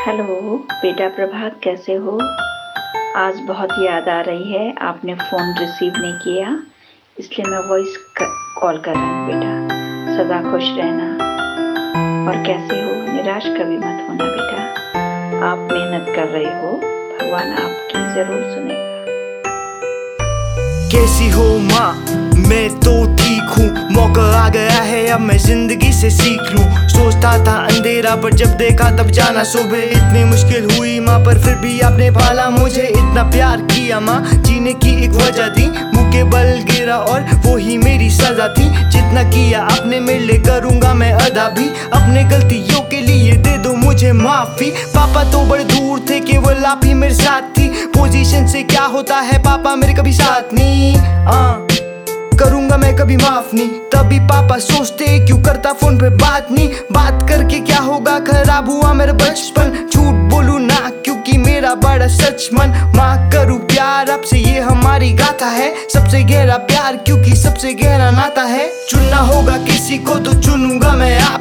Hello, बेटा प्रभात कैसे हो? आज बहुत याद आ रही है, आपने फ़ोन रिसीव नहीं किया, इसलिए मैं वॉइस कॉल कर रहा हूँ, बेटा। सदा खुश रहना। और कैसे हो? निराश कभी मत होना, बेटा। आप मेहनत कर रहे हो, भगवान आपकी ज़रूर सुनेगा। कैसी हो माँ? मैं तो है अब मैं ज़िंदगी से सीख लूँ। सोचता था अंधेरा, पर जब देखा तब जाना। सुबह इतनी मुश्किल हुई माँ, पर फिर भी आपने पाला। मुझे इतना प्यार किया माँ, जीने की एक वजह थी। मुँह के बल गिरा और वो ही मेरी सजा थी। जितना किया अपने मेरे लिए करूँगा मैं अदा भी। अपने गलतियों के लिए दे दो मुझे माफ़ी। पापा तो बड़े दूर थे, केवल आप ही मेरे साथ थी। पोजीशन से क्या होता है, पापा मेरे कभी साथ नहीं। कभी माफ़ नहीं, तभी पापा सोचते क्यों करता फ़ोन पे बात नहीं। बात करके क्या होगा? खराब हुआ मेरा बचपन। झूठ बोलू ना, क्योंकि मेरा बड़ा सच मन। माँ करूँ प्यार, आपसे ये हमारी गाथा है। सबसे गहरा प्यार, क्योंकि सबसे गहरा नाता है। चुनना होगा किसी को तो चुनूँगा मैं आपको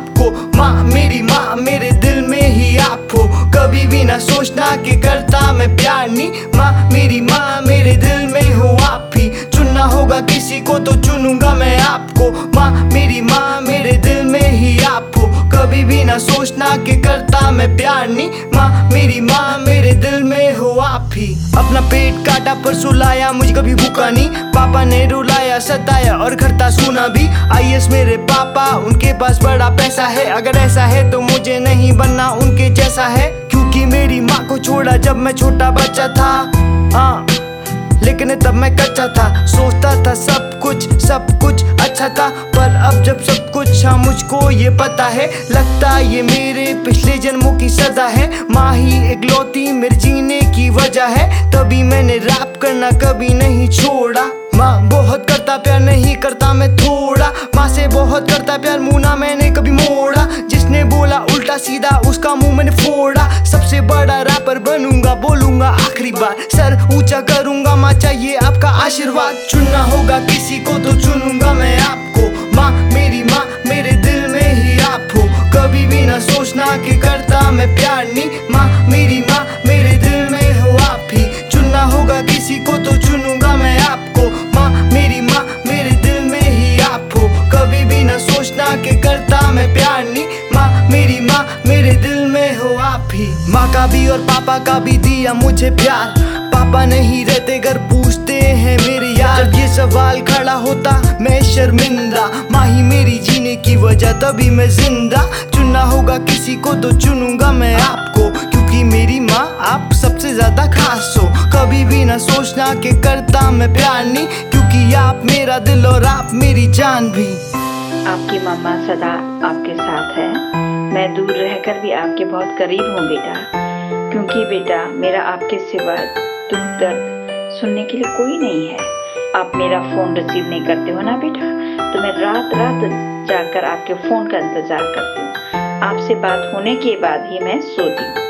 ना सोचना कि करता मैं प्यार नहीं। माँ, मेरी माँ मेरे दिल में हो आप ही। अपना पेट काटा पर सुलाया मुझे कभी भूखा नहीं। पापा ने रुलाया, सताया और करता सुना भी। आई मेरे पापा, उनके पास बड़ा पैसा है। अगर ऐसा है तो मुझे नहीं बनना उनके जैसा है। क्योंकि मेरी माँ को छोड़ा जब मैं छोटा बच्चा था। हाँ लेकिन तब मैं कच्चा था। सोचता था सब कुछ सब कुछ अच्छा था। पर अब जब सब कुछ हाँ मुझको ये पता है। लगता ये मेरे पिछले जन्मों की सजा है। माँ ही एक लौती मेरे जीने की वजह है। तभी मैंने रैप करना कभी नहीं छोड़ा। माँ बहुत करता, प्यार नहीं करता मैं थोड़ा। माँ से बहुत करता, प्यार मुना मैंने कभी मोड़ा। जिसने बोला उल्टा सीधा उसका मुँह मैंने फोड़ा। सबसे बड़ा रैपर बनूँगा, बोलूँगा आखिरी बार। सर ऊँचा करूँगा, माँ चाहिए आपका आशीर्वाद। चुनना होगा, किसी को तो चुनूँगा मैं आपको। माँ मेरी माँ ही माँ का भी और पापा का भी दिया मुझे प्यार। पापा नहीं रहते, घर पूछते हैं मेरे यार। ये सवाल खड़ा होता, मैं शर्मिंदा। माँ ही मेरी जीने की वजह, तभी मैं ज़िंदा। चुनना होगा किसी को तो चुनूँगा मैं आपको। क्योंकि मेरी माँ आप सबसे ज़्यादा खास हो। कभी भी ना सोचना कि करता मैं प्यार नहीं। क्योंकि आप मेरा दिल और आप मेरी जान भी। आपकी मम्मा सदा आपके साथ है। मैं दूर रहकर भी आपके बहुत करीब हूँ बेटा। क्योंकि बेटा, मेरा आपके सिवा दुख दर्द सुनने के लिए कोई नहीं है। आप मेरा फ़ोन रिसीव नहीं करते हो ना बेटा? तो मैं रात रात जाकर आपके फ़ोन का इंतज़ार करती हूँ। आपसे बात होने के बाद ही मैं सोती हूँ।